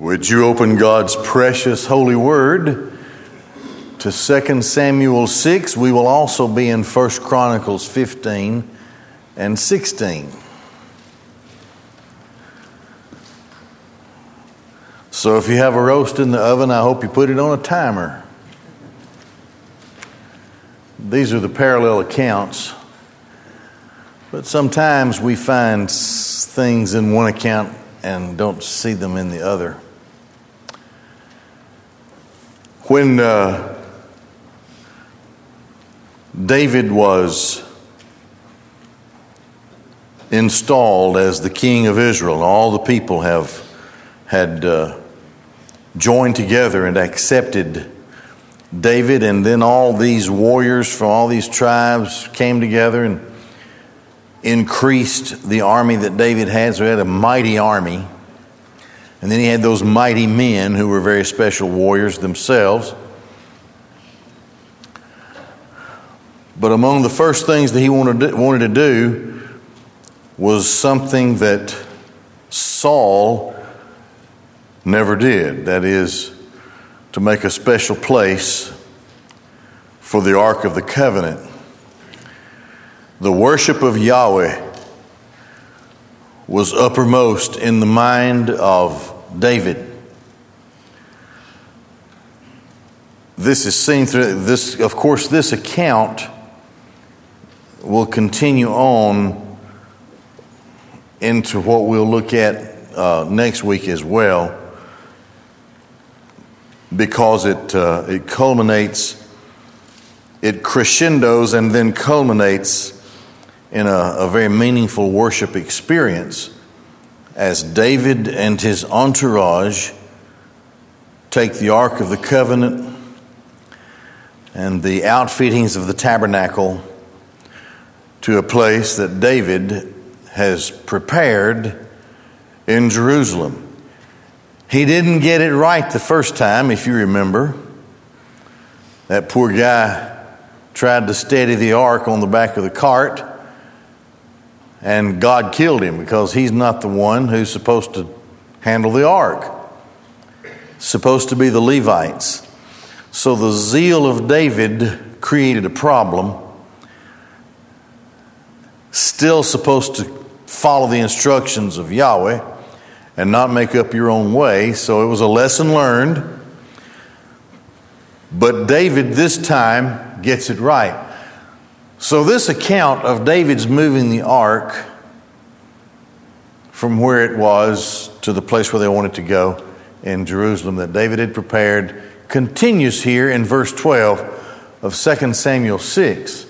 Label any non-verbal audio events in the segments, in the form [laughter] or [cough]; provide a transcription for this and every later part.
Would you open God's precious holy word to 2 Samuel 6? We will also be in 1 Chronicles 15 and 16. So if you have a roast in the oven, I hope you put it on a timer. These are the parallel accounts. But sometimes we find things in one account and don't see them in the other. When uh, David was installed as the king of Israel, all the people have had uh, joined together and accepted David, and then all these warriors from all these tribes came together and increased the army that David had. So he had a mighty army. And then he had those mighty men who were very special warriors themselves. But among the first things that he wanted to, do was something that Saul never did. That is, to make a special place for the Ark of the Covenant. The worship of Yahweh was uppermost in the mind of David. This is seen through this, of course, this account will continue on into what we'll look at uh, next week as well because it, uh, it culminates, it crescendos and then culminates in a, a very meaningful worship experience as David and his entourage take the Ark of the Covenant and the outfittings of the tabernacle to a place that David has prepared in Jerusalem. He didn't get it right the first time, if you remember. That poor guy tried to steady the ark on the back of the cart and God killed him because he's not the one who's supposed to handle the ark. supposed to be the Levites. So the zeal of David created a problem. Still supposed to follow the instructions of Yahweh and not make up your own way. So it was a lesson learned. But David this time gets it right. So, this account of David's moving the ark from where it was to the place where they wanted to go in Jerusalem that David had prepared continues here in verse 12 of 2 Samuel 6.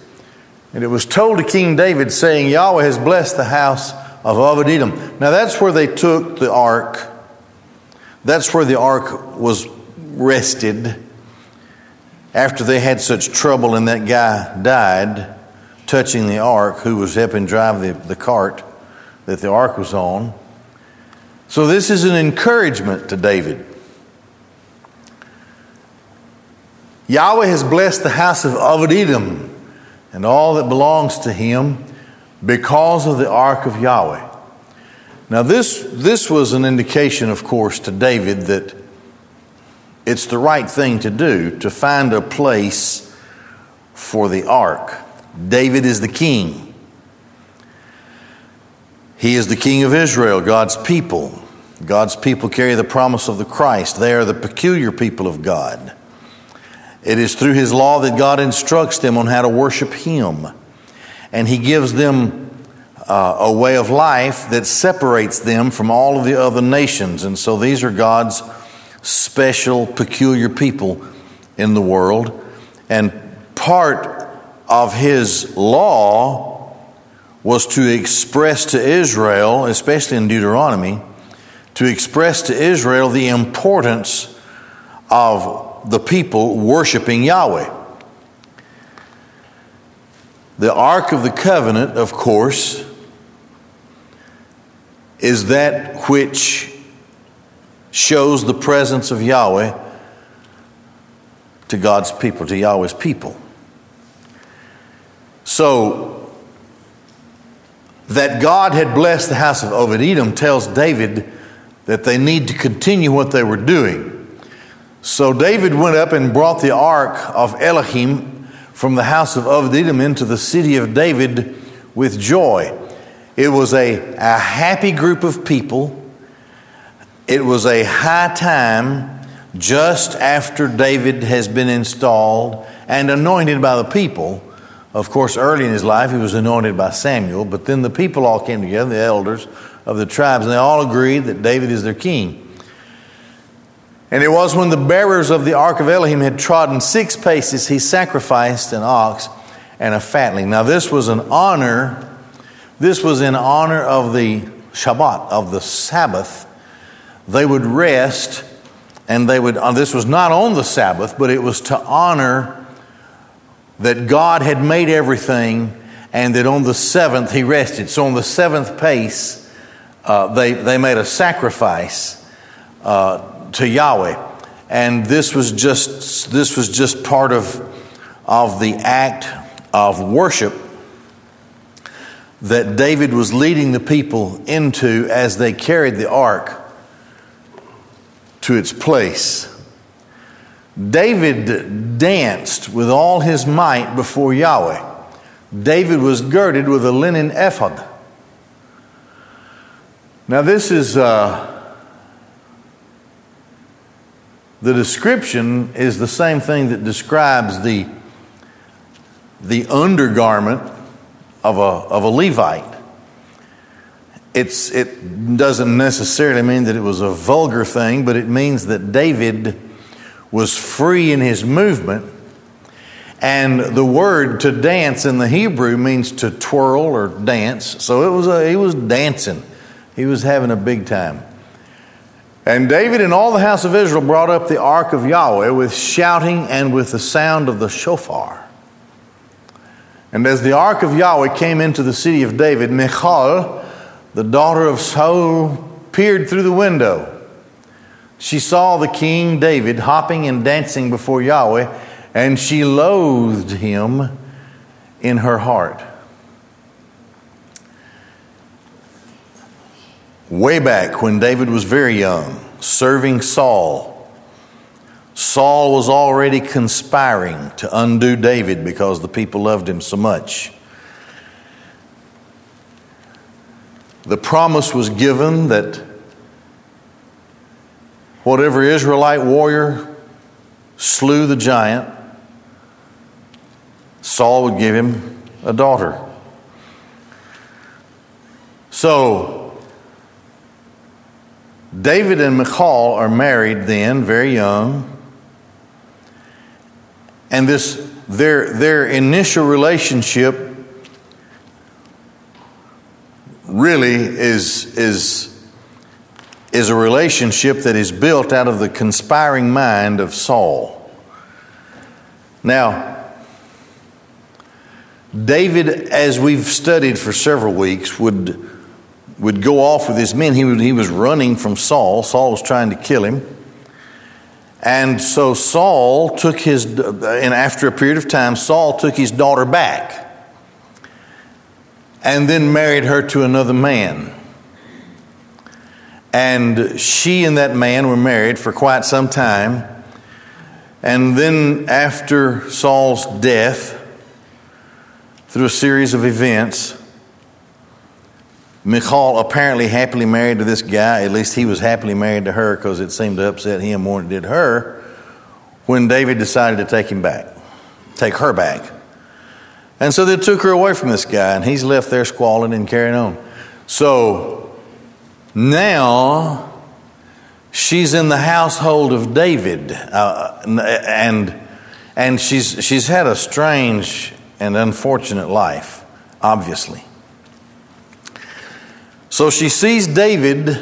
And it was told to King David, saying, Yahweh has blessed the house of Edom. Now, that's where they took the ark. That's where the ark was rested after they had such trouble and that guy died touching the ark, who was helping drive the, the cart that the ark was on. So, this is an encouragement to David. Yahweh has blessed the house of Obed Edom and all that belongs to him because of the ark of Yahweh. Now, this, this was an indication, of course, to David that it's the right thing to do to find a place for the ark. David is the king. He is the king of Israel, God's people. God's people carry the promise of the Christ. They are the peculiar people of God. It is through his law that God instructs them on how to worship him. And he gives them uh, a way of life that separates them from all of the other nations. And so these are God's special, peculiar people in the world. And part of his law was to express to Israel, especially in Deuteronomy, to express to Israel the importance of the people worshiping Yahweh. The Ark of the Covenant, of course, is that which shows the presence of Yahweh to God's people, to Yahweh's people. So, that God had blessed the house of Obed Edom tells David that they need to continue what they were doing. So David went up and brought the ark of Elohim from the house of Obed-Edom into the city of David with joy. It was a, a happy group of people. It was a high time just after David has been installed and anointed by the people. Of course, early in his life, he was anointed by Samuel, but then the people all came together, the elders of the tribes, and they all agreed that David is their king. And it was when the bearers of the ark of Elohim had trodden six paces, he sacrificed an ox and a fatling. Now, this was an honor, this was in honor of the Shabbat, of the Sabbath. They would rest, and they would, uh, this was not on the Sabbath, but it was to honor that God had made everything and that on the seventh he rested. So on the seventh pace, uh, they, they made a sacrifice uh, to Yahweh. And this was just, this was just part of, of the act of worship that David was leading the people into as they carried the ark to its place. David danced with all his might before Yahweh. David was girded with a linen ephod. Now, this is uh, the description is the same thing that describes the, the undergarment of a, of a Levite. It's, it doesn't necessarily mean that it was a vulgar thing, but it means that David was free in his movement. And the word to dance in the Hebrew means to twirl or dance. So it was a, he was dancing. He was having a big time. And David and all the house of Israel brought up the ark of Yahweh with shouting and with the sound of the shofar. And as the ark of Yahweh came into the city of David, Michal, the daughter of Saul, peered through the window. She saw the king David hopping and dancing before Yahweh, and she loathed him in her heart. Way back when David was very young, serving Saul, Saul was already conspiring to undo David because the people loved him so much. The promise was given that whatever Israelite warrior slew the giant, Saul would give him a daughter. So, David and Michal are married then, very young. And this their their initial relationship really is is is a relationship that is built out of the conspiring mind of Saul. Now, David, as we've studied for several weeks, would, would go off with his men. He, would, he was running from Saul. Saul was trying to kill him. And so Saul took his, and after a period of time, Saul took his daughter back and then married her to another man. And she and that man were married for quite some time. And then, after Saul's death, through a series of events, Michal apparently happily married to this guy. At least he was happily married to her because it seemed to upset him more than it did her. When David decided to take him back, take her back. And so they took her away from this guy, and he's left there squalling and carrying on. So now she's in the household of David, uh, and, and she's, she's had a strange and unfortunate life, obviously. So she sees David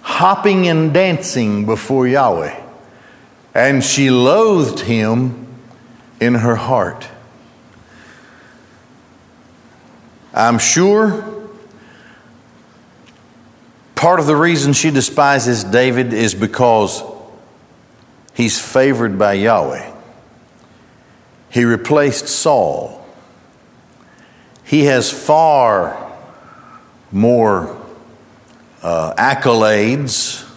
hopping and dancing before Yahweh, and she loathed him in her heart. I'm sure Part of the reason she despises David is because he's favored by Yahweh. He replaced Saul. He has far more uh, accolades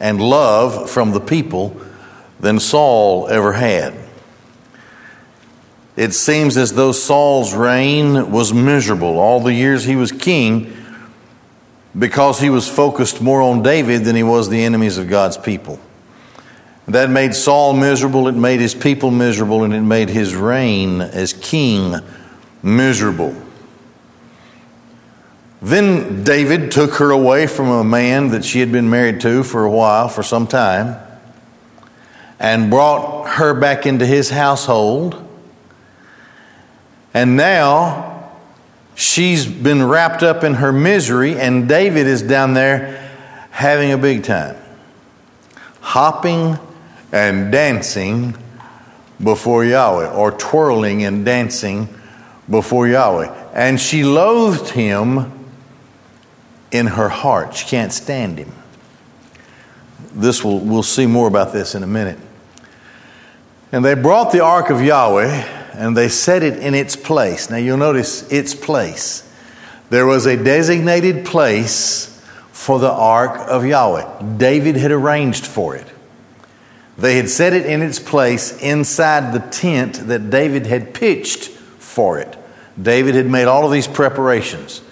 and love from the people than Saul ever had. It seems as though Saul's reign was miserable all the years he was king because he was focused more on David than he was the enemies of God's people. That made Saul miserable, it made his people miserable, and it made his reign as king miserable. Then David took her away from a man that she had been married to for a while, for some time, and brought her back into his household. And now she's been wrapped up in her misery, and David is down there having a big time, hopping and dancing before Yahweh, or twirling and dancing before Yahweh. And she loathed him in her heart. She can't stand him. This will, we'll see more about this in a minute. And they brought the ark of Yahweh and they set it in its place. Now you'll notice its place. There was a designated place for the ark of Yahweh. David had arranged for it. They had set it in its place inside the tent that David had pitched for it. David had made all of these preparations.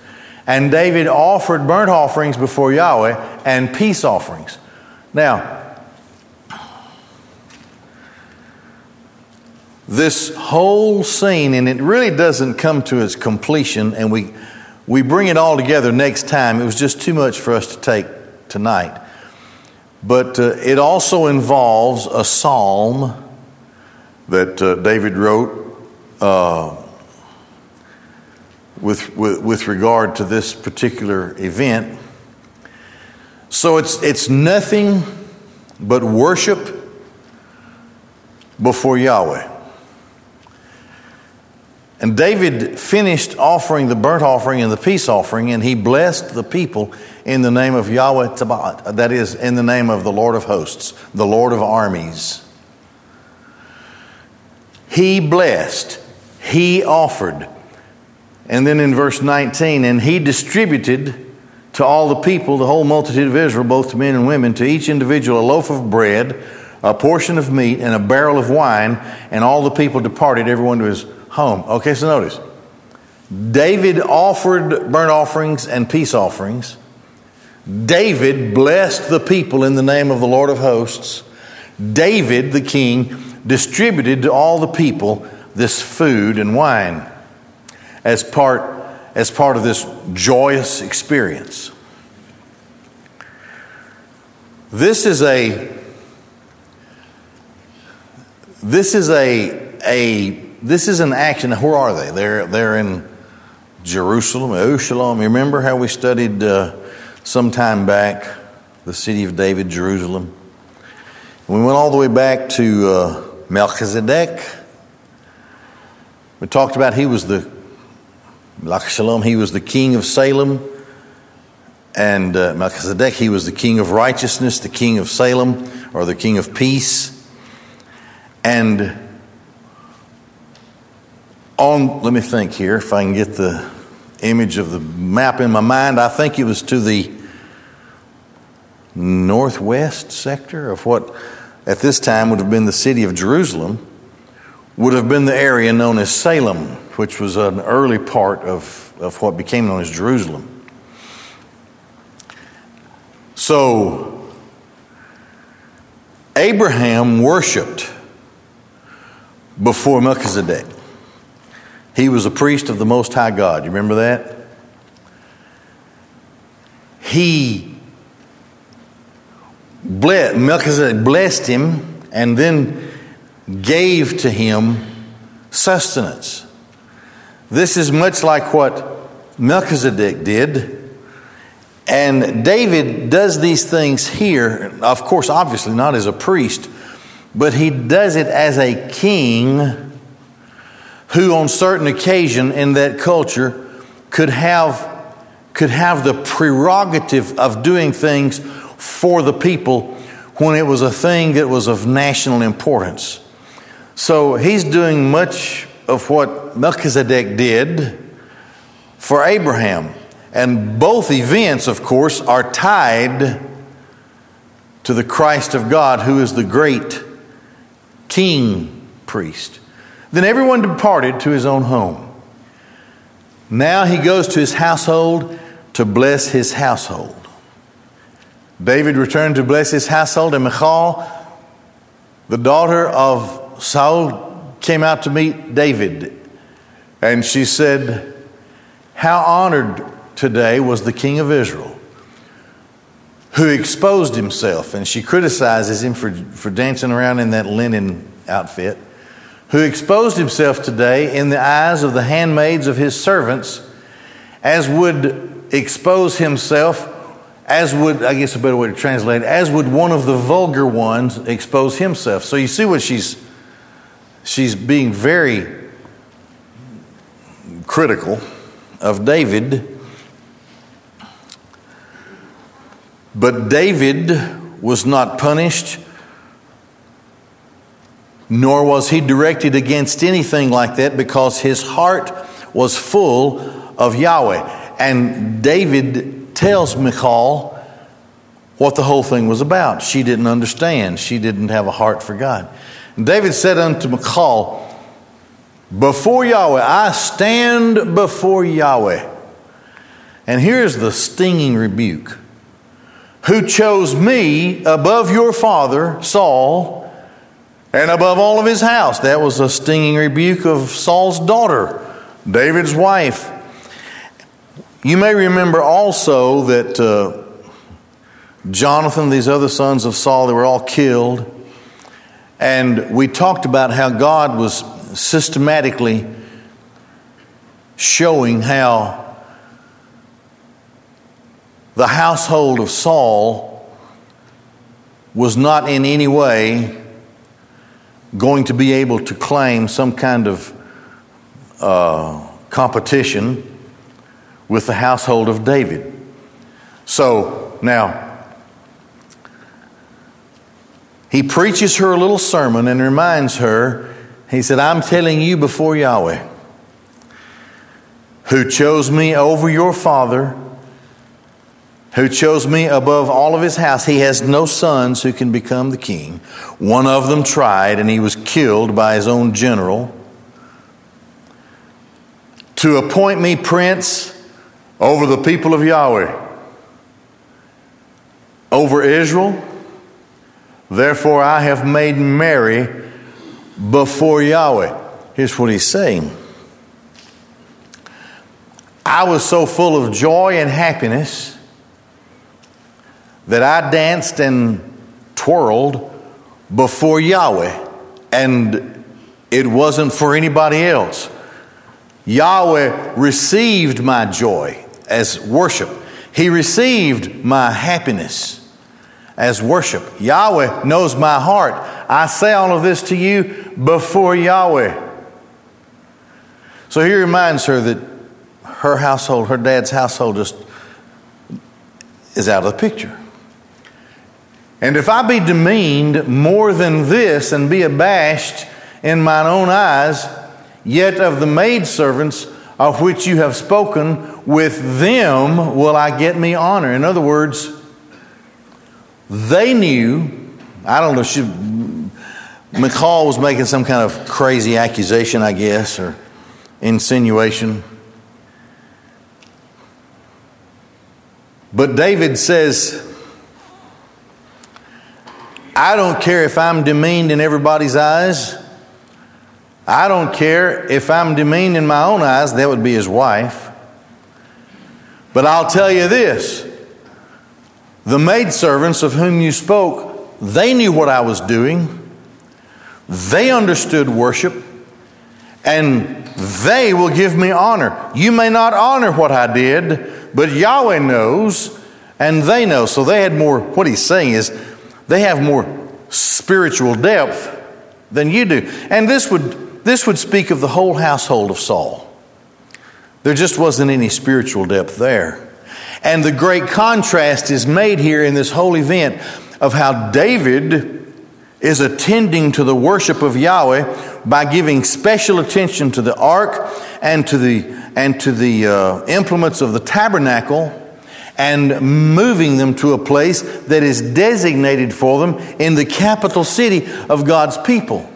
And David offered burnt offerings before Yahweh and peace offerings. Now, this whole scene, and it really doesn't come to its completion, and we, we bring it all together next time. It was just too much for us to take tonight. But uh, it also involves a psalm that uh, David wrote uh, with, with, with regard to this particular event. So it's, it's nothing but worship before Yahweh. And David finished offering the burnt offering and the peace offering, and he blessed the people in the name of Yahweh Tabat, that is, in the name of the Lord of hosts, the Lord of armies. He blessed, he offered, and then in verse 19, and he distributed to all the people, the whole multitude of Israel, both to men and women, to each individual a loaf of bread, a portion of meat, and a barrel of wine, and all the people departed, everyone to his home. Okay, so notice. David offered burnt offerings and peace offerings. David blessed the people in the name of the Lord of hosts. David, the king, distributed to all the people this food and wine as part, as part of this joyous experience. This is a this is a a this is an action. Where are they? They're they're in Jerusalem, Jerusalem. You remember how we studied uh, some time back the city of David, Jerusalem. we went all the way back to uh, Melchizedek. We talked about he was the Shalom, he was the king of Salem. And uh, Melchizedek, he was the king of righteousness, the king of Salem, or the king of peace. And on, let me think here if I can get the image of the map in my mind. I think it was to the northwest sector of what at this time would have been the city of Jerusalem, would have been the area known as Salem which was an early part of, of what became known as Jerusalem. So, Abraham worshiped before Melchizedek. He was a priest of the Most High God. You remember that? He blessed, Melchizedek blessed him and then gave to him sustenance. This is much like what Melchizedek did. And David does these things here, of course, obviously not as a priest, but he does it as a king who, on certain occasion in that culture, could have, could have the prerogative of doing things for the people when it was a thing that was of national importance. So he's doing much of what Melchizedek did for Abraham. And both events, of course, are tied to the Christ of God, who is the great king priest. Then everyone departed to his own home. Now he goes to his household to bless his household. David returned to bless his household, and Michal, the daughter of Saul, came out to meet David. And she said, How honored today was the king of Israel, who exposed himself. And she criticizes him for, for dancing around in that linen outfit, who exposed himself today in the eyes of the handmaids of his servants, as would expose himself as would, I guess a better way to translate, as would one of the vulgar ones expose himself. So you see what she's, she's being very critical of David. But David was not punished, nor was he directed against anything like that because his heart was full of Yahweh. And David tells Michal what the whole thing was about. She didn't understand, she didn't have a heart for God. And David said unto Michal, Before Yahweh, I stand before Yahweh. And here's the stinging rebuke Who chose me above your father, Saul, and above all of his house. That was a stinging rebuke of Saul's daughter, David's wife. You may remember also that uh, Jonathan, these other sons of Saul, they were all killed. And we talked about how God was systematically showing how the household of Saul was not in any way going to be able to claim some kind of uh, competition with the household of David. So now, he preaches her a little sermon and reminds her, he said, I'm telling you before Yahweh, who chose me over your father, who chose me above all of his house. He has no sons who can become the king. One of them tried, and he was killed by his own general. To appoint me prince over the people of Yahweh, over Israel. Therefore, I have made merry before Yahweh. Here's what he's saying I was so full of joy and happiness that I danced and twirled before Yahweh, and it wasn't for anybody else. Yahweh received my joy as worship. He received my happiness as worship. Yahweh knows my heart. I say all of this to you before Yahweh. So he reminds her that her household, her dad's household, just is out of the picture. And if I be demeaned more than this and be abashed in mine own eyes, yet of the maidservants of which you have spoken, with them will I get me honor. In other words, they knew, I don't know, she, Michal was making some kind of crazy accusation, I guess, or insinuation. But David says, I don't care if I'm demeaned in everybody's eyes. I don't care if I'm demeaned in my own eyes, that would be his wife. But I'll tell you this the maidservants of whom you spoke, they knew what I was doing, they understood worship, and they will give me honor. You may not honor what I did, but Yahweh knows, and they know. So they had more, what he's saying is, they have more spiritual depth than you do. And this would this would speak of the whole household of Saul. There just wasn't any spiritual depth there. And the great contrast is made here in this whole event of how David is attending to the worship of Yahweh by giving special attention to the ark and to the, and to the uh, implements of the tabernacle and moving them to a place that is designated for them in the capital city of God's people.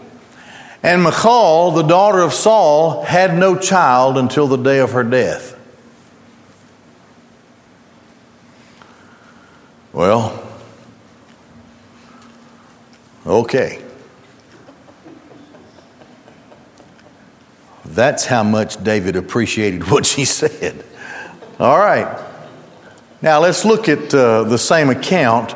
And Michal, the daughter of Saul, had no child until the day of her death. Well, okay. That's how much David appreciated [laughs] what she said. All right. Now let's look at uh, the same account,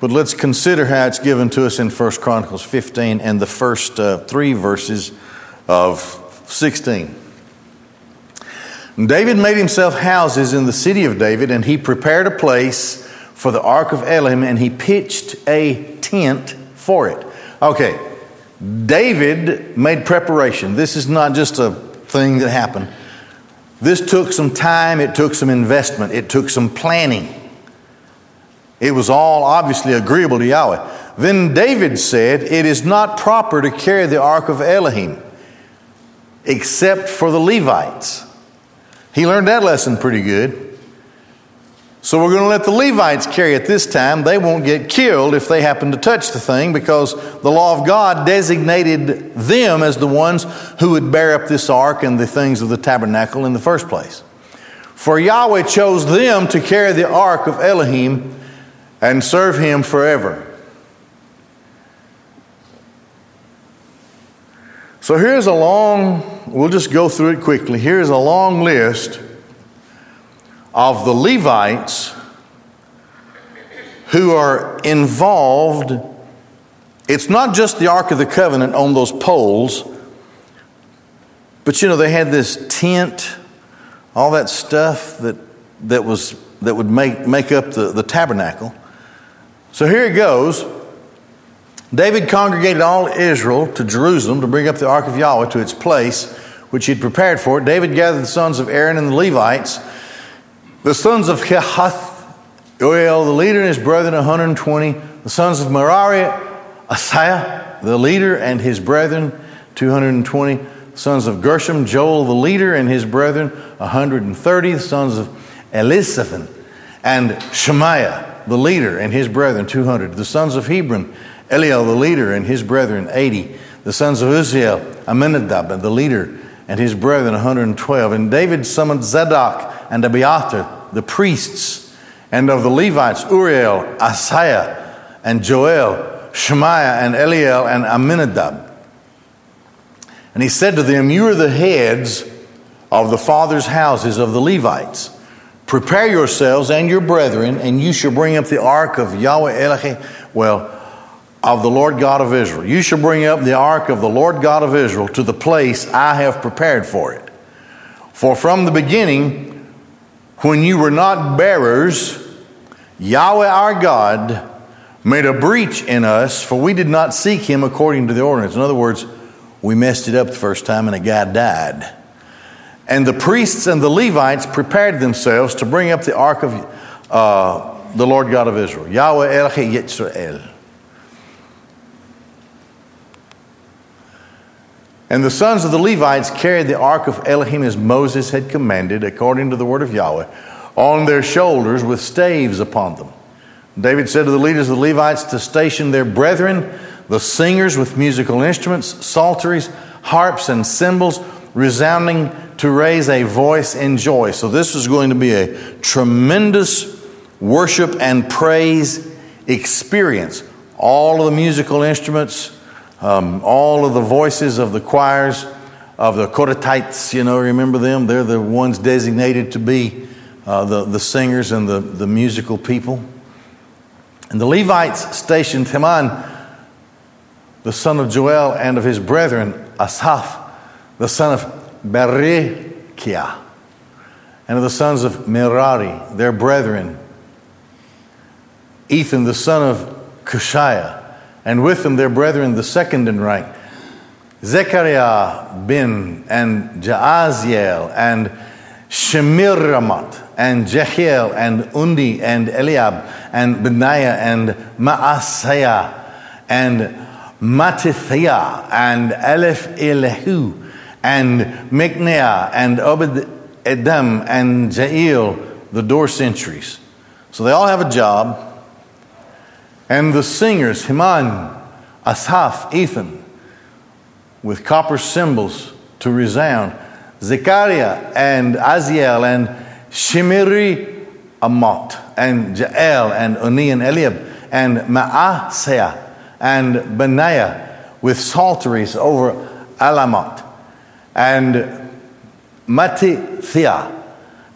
but let's consider how it's given to us in 1 Chronicles 15 and the first uh, three verses of 16. David made himself houses in the city of David, and he prepared a place for the ark of Elohim, and he pitched a tent for it. Okay, David made preparation. This is not just a thing that happened. This took some time, it took some investment, it took some planning. It was all obviously agreeable to Yahweh. Then David said, It is not proper to carry the ark of Elohim except for the Levites. He learned that lesson pretty good. So we're going to let the Levites carry it this time. They won't get killed if they happen to touch the thing because the law of God designated them as the ones who would bear up this ark and the things of the tabernacle in the first place. For Yahweh chose them to carry the ark of Elohim and serve him forever. So here's a long, we'll just go through it quickly. Here's a long list of the Levites who are involved. It's not just the Ark of the Covenant on those poles, but you know, they had this tent, all that stuff that, that, was, that would make, make up the, the tabernacle. So here it goes. David congregated all Israel to Jerusalem to bring up the ark of Yahweh to its place, which he had prepared for it. David gathered the sons of Aaron and the Levites the sons of Kehath, Uriel, the leader, and his brethren, 120. The sons of Merari, Asaiah, the leader, and his brethren, 220. The sons of Gershom, Joel, the leader, and his brethren, 130. The sons of Elizaphan and Shemaiah, the leader, and his brethren, 200. The sons of Hebron, Eliel, the leader, and his brethren, 80. The sons of Uzziel, Amminadab, the leader, and his brethren, 112. And David summoned Zadok and Abiathar, the priests, and of the Levites, Uriel, Asaiah, and Joel, Shemaiah, and Eliel, and Amminadab. And he said to them, You are the heads of the fathers' houses of the Levites. Prepare yourselves and your brethren, and you shall bring up the ark of Yahweh Elohim, well, of the Lord God of Israel. You shall bring up the ark of the Lord God of Israel to the place I have prepared for it. For from the beginning, when you were not bearers, Yahweh our God made a breach in us, for we did not seek him according to the ordinance. In other words, we messed it up the first time and a guy died. And the priests and the Levites prepared themselves to bring up the ark of uh, the Lord God of Israel, Yahweh Elohim Yisrael. And the sons of the Levites carried the ark of Elohim as Moses had commanded, according to the word of Yahweh, on their shoulders with staves upon them. David said to the leaders of the Levites to station their brethren, the singers with musical instruments, psalteries, harps, and cymbals, resounding to raise a voice in joy. So, this is going to be a tremendous worship and praise experience. All of the musical instruments, um, all of the voices of the choirs of the Korathites, you know, remember them? They're the ones designated to be uh, the, the singers and the, the musical people. And the Levites stationed Heman, the son of Joel, and of his brethren, Asaph, the son of Berechiah, and of the sons of Merari, their brethren, Ethan, the son of Cushiah, and with them their brethren, the second in rank, Zechariah Ben and Jaaziel and Shemiramoth and Jehiel and Unni and Eliab and Benaiah and Maaseiah and Mattithiah, and Aleph Elihu, and Mikneiah, and Obed Edom, and Jael, the door sentries. So they all have a job. And the singers, Heman, Asaph, Ethan, with copper cymbals to resound, Zechariah and Aziel and Shemiri Amot and Jael and Unni and Eliab and Maaseiah and Benaiah with psalteries over Alamot and Mattithiah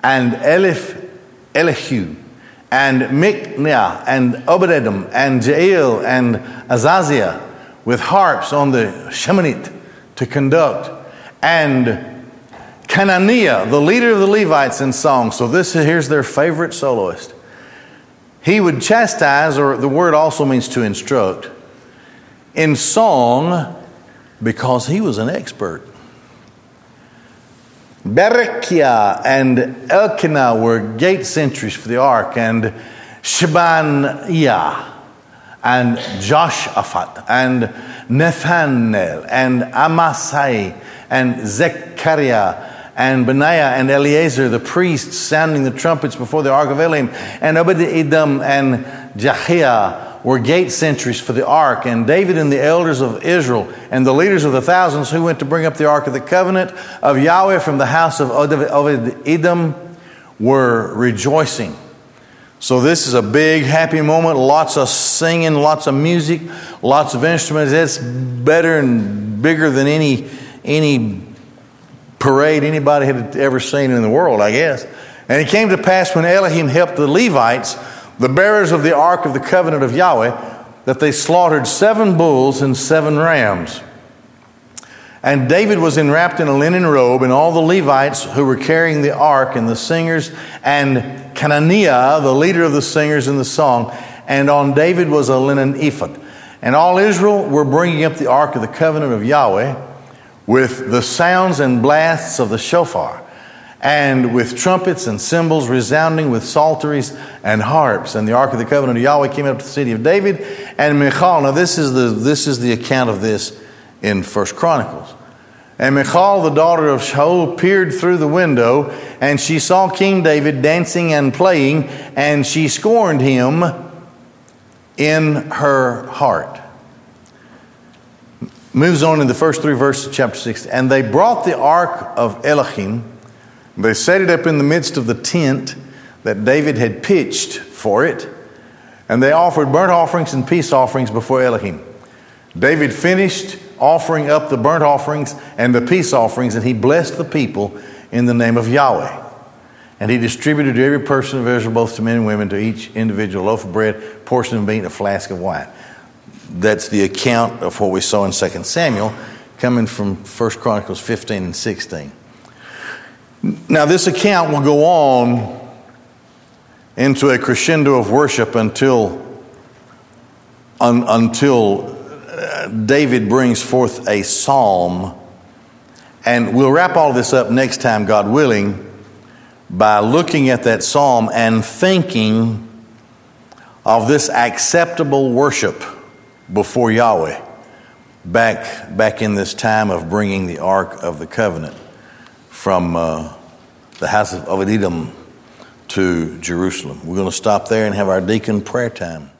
and Elif Elihu and Mikneiah and Obededom and Jael and Azaziah with harps on the Sheminith to conduct and Chenaniah, the leader of the Levites in song. So this here's their favorite soloist. He would chastise, or the word also means to instruct, in song because he was an expert. Berechiah and Elkanah were gate sentries for the ark, and Shebaniah and Joshaphat and Nathanael and Amasai and Zechariah and Benaiah and Eleazar, the priests, sounding the trumpets before the ark of Elohim, and Obed Edom and Jehiah were gate sentries for the ark, and David and the elders of Israel and the leaders of the thousands who went to bring up the ark of the covenant of Yahweh from the house of Obed Edom were rejoicing. So this is a big happy moment. Lots of singing, lots of music, lots of instruments. It's better and bigger than any any parade anybody had ever seen in the world, I guess. And it came to pass when Elohim helped the Levites, the bearers of the ark of the covenant of Yahweh, that they slaughtered seven bulls and seven rams. And David was enwrapped in a linen robe, and all the Levites who were carrying the ark, and the singers, and Chenaniah, the leader of the singers in the song, and on David was a linen ephod. And all Israel were bringing up the ark of the covenant of Yahweh with the sounds and blasts of the shofar, and with trumpets and cymbals resounding with psalteries and harps. And the ark of the covenant of Yahweh came up to the city of David and Michal. Now this is the this is the account of this in First Chronicles. And Michal, the daughter of Shaul, peered through the window, and she saw King David dancing and playing, and she scorned him in her heart moves on in the first three verses of chapter 6. And they brought the ark of Elohim, they set it up in the midst of the tent that David had pitched for it, and they offered burnt offerings and peace offerings before Elohim. David finished offering up the burnt offerings and the peace offerings, and he blessed the people in the name of Yahweh. And he distributed to every person of Israel, both to men and women, to each individual loaf of bread, portion of meat, and a flask of wine that's the account of what we saw in 2 Samuel coming from 1 Chronicles 15 and 16. Now, this account will go on into a crescendo of worship until, un, until uh, David brings forth a psalm. And we'll wrap all this up next time, God willing, by looking at that psalm and thinking of this acceptable worship before Yahweh back, back in this time of bringing the Ark of the Covenant from uh, the house of Obed Edom to Jerusalem. We're going to stop there and have our deacon prayer time.